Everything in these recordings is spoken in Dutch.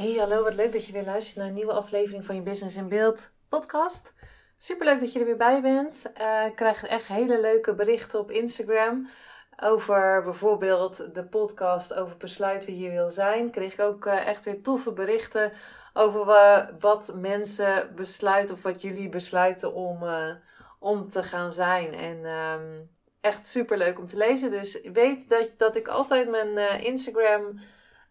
Hey, hallo, wat leuk dat je weer luistert naar een nieuwe aflevering van je Business in Beeld podcast. Superleuk dat je er weer bij bent. Uh, ik krijg echt hele leuke berichten op Instagram over bijvoorbeeld de podcast over besluit wie je wil zijn. Kreeg ik ook uh, echt weer toffe berichten over wat mensen besluiten of wat jullie besluiten om, om te gaan zijn. En um, echt superleuk om te lezen. Dus weet dat, dat ik altijd mijn Instagram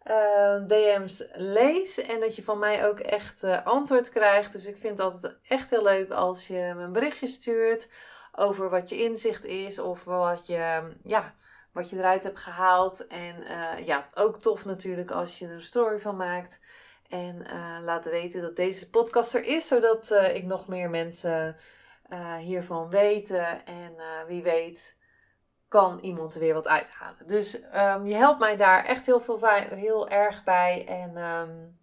uh, DM's lees en dat je van mij ook echt uh, antwoord krijgt. Dus ik vind het altijd echt heel leuk als je me een berichtje stuurt over wat je inzicht is of wat je, ja, wat je eruit hebt gehaald. En uh, ja, ook tof natuurlijk als je er een story van maakt. En laat weten dat deze podcast er is, zodat ik nog meer mensen hiervan weten. En wie weet kan iemand er weer wat uithalen. Dus um, je helpt mij daar echt heel, veel, heel erg bij. En um,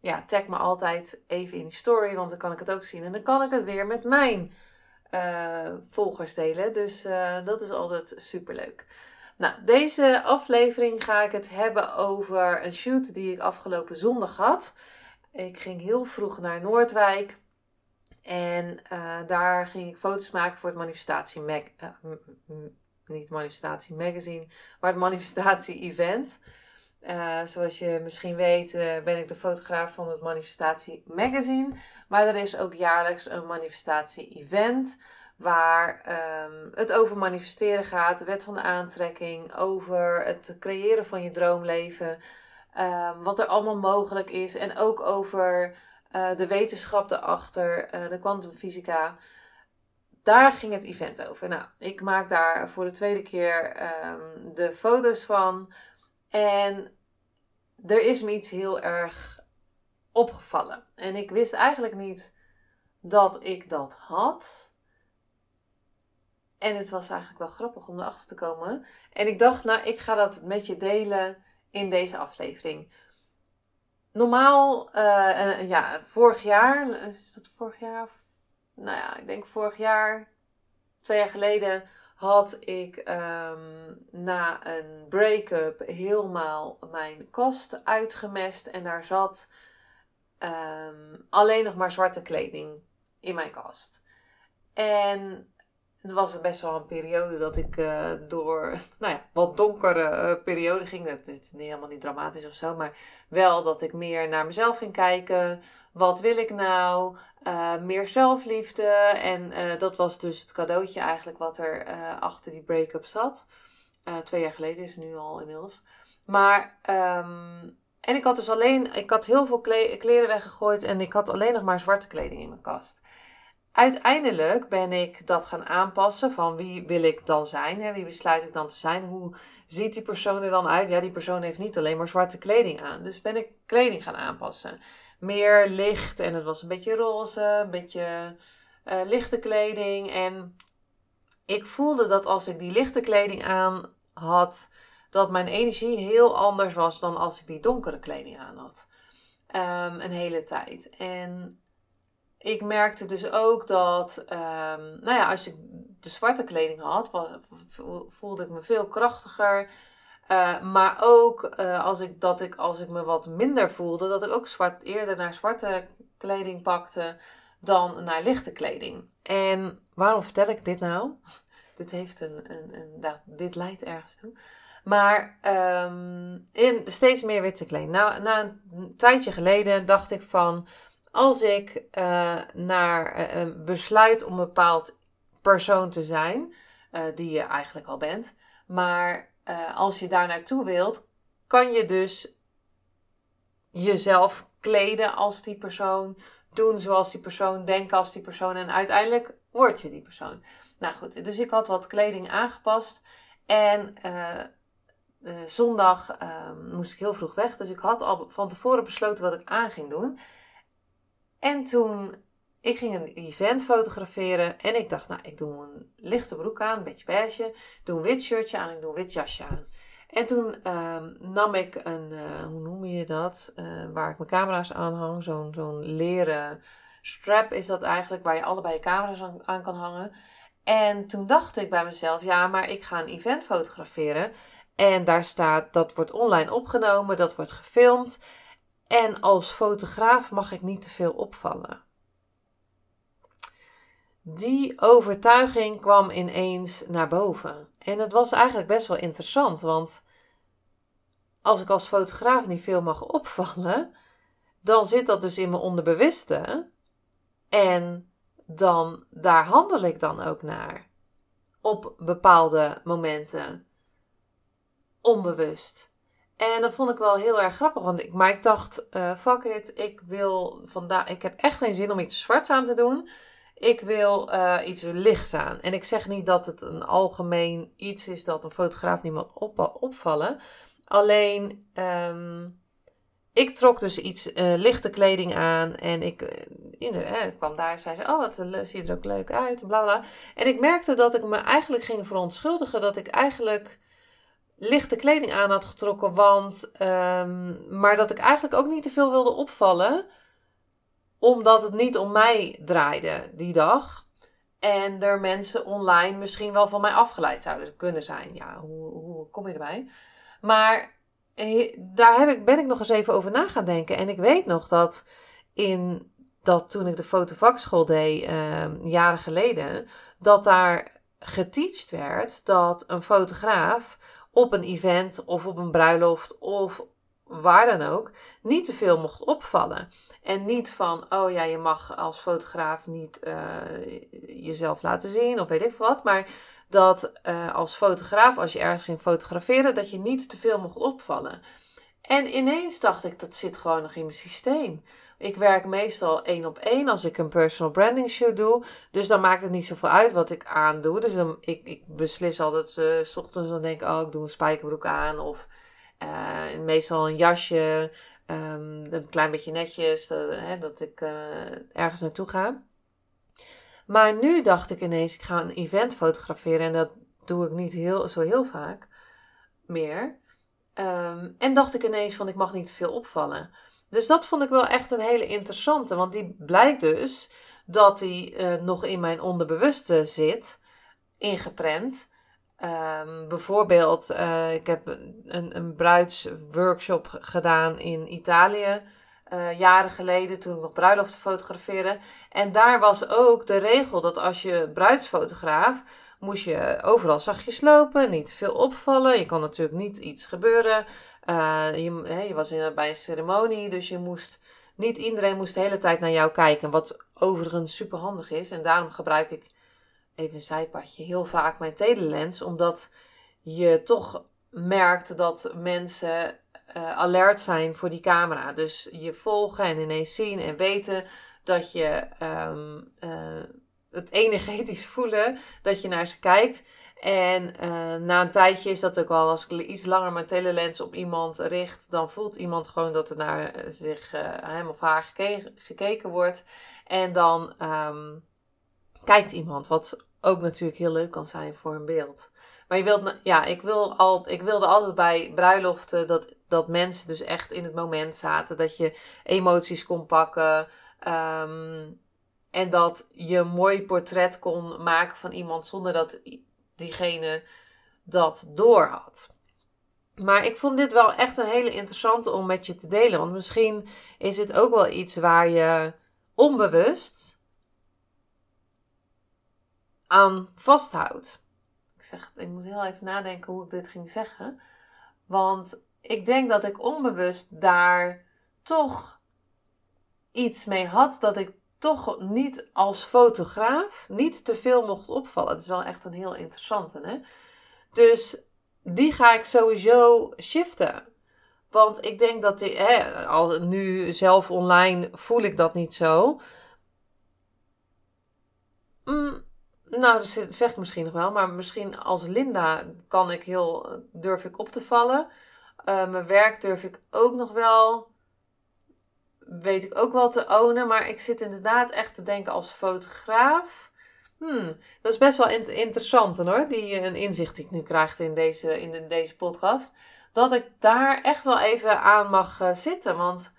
ja, tag me altijd even in die story, want dan kan ik het ook zien. En dan kan ik het weer met mijn uh, volgers delen. Dus uh, dat is altijd super leuk. Nou, deze aflevering ga ik het hebben over een shoot die ik afgelopen zondag had. Ik ging heel vroeg naar Noordwijk. En uh, daar ging ik foto's maken voor het manifestatie Mac niet manifestatie magazine, maar het manifestatie event. Uh, zoals je misschien weet uh, ben ik de fotograaf van het manifestatie magazine. Maar er is ook jaarlijks een manifestatie event. Waar um, het over manifesteren gaat, de wet van de aantrekking, over het creëren van je droomleven. Um, wat er allemaal mogelijk is. En ook over uh, de wetenschap erachter, de kwantumfysica daar ging het event over. Nou, ik maak daar voor de tweede keer um, de foto's van. En er is me iets heel erg opgevallen. En ik wist eigenlijk niet dat ik dat had. En het was eigenlijk wel grappig om erachter te komen. En ik dacht, nou, ik ga dat met je delen in deze aflevering. Normaal, uh, ja, vorig jaar, is dat vorig jaar? Nou ja, ik denk vorig jaar, twee jaar geleden, had ik um, na een break-up helemaal mijn kast uitgemest. En daar zat um, alleen nog maar zwarte kleding in mijn kast. En het was best wel een periode dat ik uh, door nou ja, wat donkere uh, periode ging. Dat is helemaal niet dramatisch of zo, maar wel dat ik meer naar mezelf ging kijken. Wat wil ik nou? Uh, meer zelfliefde. En dat was dus het cadeautje eigenlijk wat er achter die break-up zat. twee jaar geleden is het nu al inmiddels. Maar, um, en ik had dus alleen, ik had heel veel kleren weggegooid en ik had alleen nog maar zwarte kleding in mijn kast. Uiteindelijk ben ik dat gaan aanpassen van wie wil ik dan zijn, hè? wie besluit ik dan te zijn, hoe ziet die persoon er dan uit? Ja, die persoon heeft niet alleen maar zwarte kleding aan, dus ben ik kleding gaan aanpassen. Meer licht en het was een beetje roze, een beetje uh, lichte kleding en ik voelde dat als ik die lichte kleding aan had, dat mijn energie heel anders was dan als ik die donkere kleding aan had. Um, een hele tijd. En ik merkte dus ook dat, um, nou ja, als ik de zwarte kleding had, voelde ik me veel krachtiger. Uh, maar ook uh, als, ik, dat ik, als ik me wat minder voelde, dat ik ook zwart, eerder naar zwarte kleding pakte dan naar lichte kleding. En waarom vertel ik dit nou? dit, heeft een, een, een, nou, dit leidt ergens toe. Maar um, in steeds meer witte kleding. Nou, na een tijdje geleden dacht ik van als ik uh, naar uh, besluit om een bepaald persoon te zijn, die je eigenlijk al bent, maar als je daar naartoe wilt, kan je dus jezelf kleden als die persoon, doen zoals die persoon, denken als die persoon en uiteindelijk word je die persoon. Nou goed, dus ik had wat kleding aangepast en zondag ehm, moest ik heel vroeg weg. Dus ik had al van tevoren besloten wat ik aan ging doen. En toen, ik ging een event fotograferen. En ik dacht, nou, ik doe een lichte broek aan, een beetje beige. Doe een wit shirtje aan, ik doe een wit jasje aan. En toen ehm, nam ik een, uh, hoe noem je dat? Uh, waar ik mijn camera's aan hang. Zo'n zo'n leren strap is dat eigenlijk, waar je allebei je camera's aan, aan, kan hangen. En toen dacht ik bij mezelf, ja, maar ik ga een event fotograferen. En daar staat, dat wordt online opgenomen, dat wordt gefilmd. En als fotograaf mag ik niet te veel opvallen. Die overtuiging kwam ineens naar boven. En het was eigenlijk best wel interessant, want als ik als fotograaf niet veel mag opvallen, dan zit dat dus in mijn onderbewuste. En dan daar handel ik dan ook naar. Op bepaalde momenten. Onbewust. En dat vond ik wel heel erg grappig. Want ik, maar ik dacht, uh, fuck it, ik wil vandaag. Ik heb echt geen zin om iets zwarts aan te doen. Ik wil uh, iets lichts aan. En ik zeg niet dat het een algemeen iets is dat een fotograaf niet mag op, opvallen. Alleen, um, ik trok dus iets uh, lichte kleding aan. En ik, uh, kwam daar en zei ze, oh wat zie je er ook leuk uit. Bla bla. En ik merkte dat ik me eigenlijk ging verontschuldigen dat ik eigenlijk lichte kleding aan had getrokken. Want, um, maar dat ik eigenlijk ook niet te veel wilde opvallen. Omdat het niet om mij draaide die dag. En er mensen online misschien wel van mij afgeleid zouden kunnen zijn. Ja, hoe, hoe kom je erbij? Maar daar heb ik, ben ik nog eens even over na gaan denken. En ik weet nog dat in dat toen ik de fotovakschool deed, uh, jaren geleden, dat daar geteacht werd dat een fotograaf op een event of op een bruiloft of waar dan ook, niet te veel mocht opvallen. En niet van, oh ja, je mag als fotograaf niet uh, jezelf laten zien of weet ik wat. Maar dat uh, als fotograaf, als je ergens ging fotograferen, dat je niet te veel mocht opvallen. En ineens dacht ik, dat zit gewoon nog in mijn systeem. Ik werk meestal één op één als ik een personal branding shoot doe. Dus dan maakt het niet zoveel uit wat ik aandoe. Dus dan, ik, ik beslis altijd, uh, s ochtends dan denk ik, oh, ik doe een spijkerbroek aan. Of uh, meestal een jasje, um, een klein beetje netjes, hè, dat ik ergens naartoe ga. Maar nu dacht ik ineens, ik ga een event fotograferen en dat doe ik niet heel, zo heel vaak meer. Um, en dacht ik ineens van, ik mag niet te veel opvallen. Dus dat vond ik wel echt een hele interessante, want die blijkt dus dat die uh, nog in mijn onderbewuste zit, ingeprent. Um, bijvoorbeeld, uh, ik heb een, een bruidsworkshop gedaan in Italië. Uh, jaren geleden, toen ik nog bruiloften fotografeerde. En daar was ook de regel dat als je bruidsfotograaf moest je overal zachtjes lopen, niet veel opvallen. Je kan natuurlijk niet iets gebeuren. Uh, je, hè, je, was in, bij een ceremonie, dus je moest, niet iedereen moest de hele tijd naar jou kijken. Wat overigens super handig is. En daarom gebruik ik, even een zijpadje, heel vaak mijn telelens. Omdat je toch merkt dat mensen uh, alert zijn voor die camera. Dus je volgen en ineens zien en weten dat je um, uh, het energetisch voelen dat je naar ze kijkt. En uh, na een tijdje is dat ook al, als ik iets langer mijn telelens op iemand richt, dan voelt iemand gewoon dat er naar zich, hem of haar gekeken, wordt. En dan um, kijkt iemand, wat ook natuurlijk heel leuk kan zijn voor een beeld. Maar je wilt, ja, ik, wil al, ik wilde altijd bij bruiloften dat, dat mensen dus echt in het moment zaten. Dat je emoties kon pakken. Um, en dat je een mooi portret kon maken van iemand zonder dat diegene dat door had. Maar ik vond dit wel echt een hele interessante om met je te delen. Want misschien is het ook wel iets waar je onbewust aan vasthoudt. Ik, zeg, ik moet heel even nadenken hoe ik dit ging zeggen. Want ik denk dat ik onbewust daar toch iets mee had. Dat ik toch niet als fotograaf niet te veel mocht opvallen. Het is wel echt een heel interessante. Hè? Dus die ga ik sowieso shiften. Want ik denk dat die, hè, al nu zelf online voel ik dat niet zo. Nou, dat zeg ik misschien nog wel. Maar misschien als Linda kan ik heel, durf ik op te vallen. Uh, mijn werk durf ik ook nog wel, weet ik ook wel te ownen. Maar ik zit inderdaad echt te denken als fotograaf. Hmm, dat is best wel interessant hoor, die een inzicht die ik nu krijg in deze, in deze podcast. Dat ik daar echt wel even aan mag uh, zitten. Want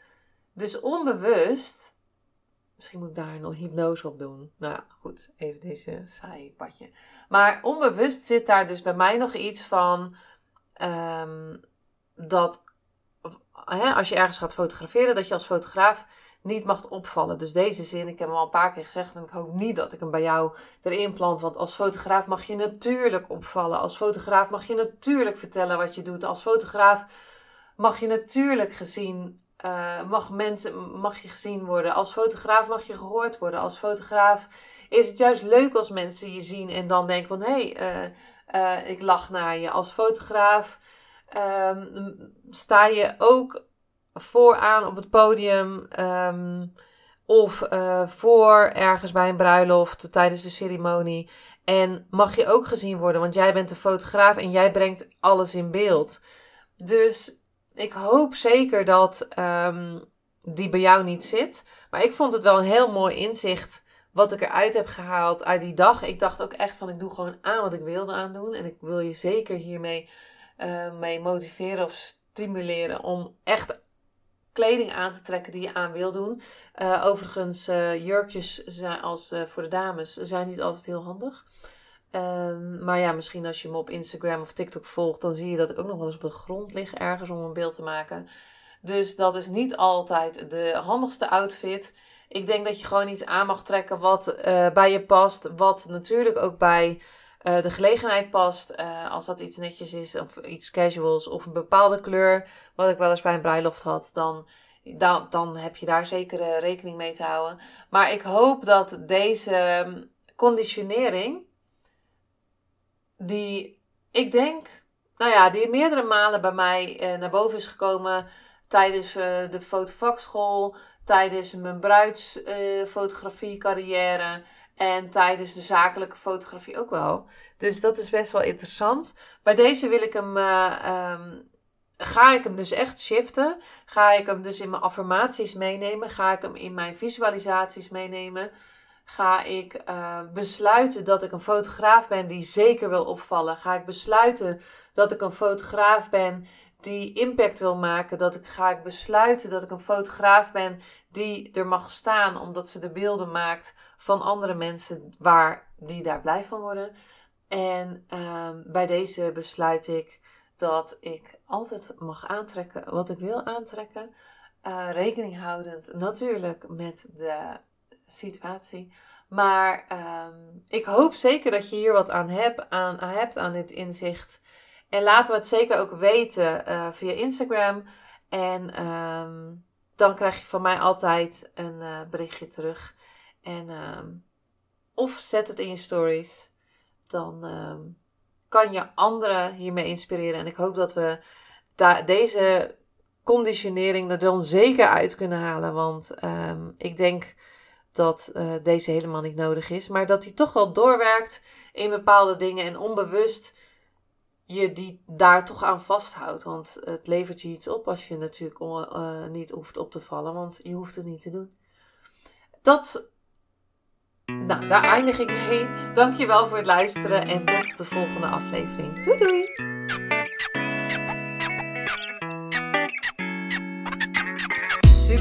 dus onbewust Misschien moet ik daar nog hypnose op doen. Nou goed, even deze saai padje. Maar onbewust zit daar dus bij mij nog iets van um, dat hè, als je ergens gaat fotograferen, dat je als fotograaf niet mag opvallen. Dus deze zin, ik heb hem al een paar keer gezegd en ik hoop niet dat ik hem bij jou erin plant. Want als fotograaf mag je natuurlijk opvallen. Als fotograaf mag je natuurlijk vertellen wat je doet. Als fotograaf mag je natuurlijk gezien uh, mag, mensen, mag je gezien worden. Als fotograaf mag je gehoord worden. Als fotograaf is het juist leuk als mensen je zien en dan denken van hé, hey, uh, uh, ik lach naar je. Als fotograaf um, sta je ook vooraan op het podium um, of voor ergens bij een bruiloft tijdens de ceremonie. En mag je ook gezien worden, want jij bent de fotograaf en jij brengt alles in beeld. Dus ik hoop zeker dat um, die bij jou niet zit. Maar ik vond het wel een heel mooi inzicht wat ik eruit heb gehaald uit die dag. Ik dacht ook echt van ik doe gewoon aan wat ik wilde aandoen. En ik wil je zeker hiermee uh, mee motiveren of stimuleren om echt kleding aan te trekken die je aan wil doen. Uh, overigens, uh, jurkjes zijn als voor de dames zijn niet altijd heel handig. Um, maar ja, misschien als je me op Instagram of TikTok volgt, dan zie je dat ik ook nog wel eens op de grond lig ergens om een beeld te maken. Dus dat is niet altijd de handigste outfit. Ik denk dat je gewoon iets aan mag trekken wat uh, bij je past. Wat natuurlijk ook bij uh, de gelegenheid past. Uh, als dat iets netjes is of iets casuals of een bepaalde kleur. Wat ik wel eens bij een bruiloft had. Dan, dan, dan heb je daar zeker rekening mee te houden. Maar ik hoop dat deze ehm, conditionering die ik denk, nou ja, die meerdere malen bij mij eh, naar boven is gekomen tijdens uh, de fotovakschool, tijdens mijn bruidsfotografie uh, carrière en tijdens de zakelijke fotografie ook wel. Dus dat is best wel interessant. Bij deze wil ik hem, um, ga ik hem dus echt shiften. Ga ik hem dus in mijn affirmaties meenemen. Ga ik hem in mijn visualisaties meenemen Ga ik uh, besluiten dat ik een fotograaf ben die zeker wil opvallen? Ga ik besluiten dat ik een fotograaf ben die impact wil maken? Dat ik, ga ik besluiten dat ik een fotograaf ben die er mag staan omdat ze de beelden maakt van andere mensen waar die daar blij van worden? En uh, bij deze besluit ik dat ik altijd mag aantrekken wat ik wil aantrekken. Uh, rekening houdend natuurlijk met de situatie. Maar um, ik hoop zeker dat je hier wat aan, heb, aan, hebt, aan dit inzicht. En laat me het zeker ook weten uh, via Instagram. En um, dan krijg je van mij altijd een uh, berichtje terug. En um, of zet het in je stories. Dan kan je anderen hiermee inspireren. En ik hoop dat we deze conditionering er dan zeker uit kunnen halen. Want ik denk dat uh, deze helemaal niet nodig is. Maar dat hij toch wel doorwerkt in bepaalde dingen en onbewust je die daar toch aan vasthoudt. Want het levert je iets op als je natuurlijk uh, niet hoeft op te vallen, want je hoeft het niet te doen. Dat, nou, daar eindig ik mee. Dankjewel voor het luisteren en tot de volgende aflevering. Doei doei!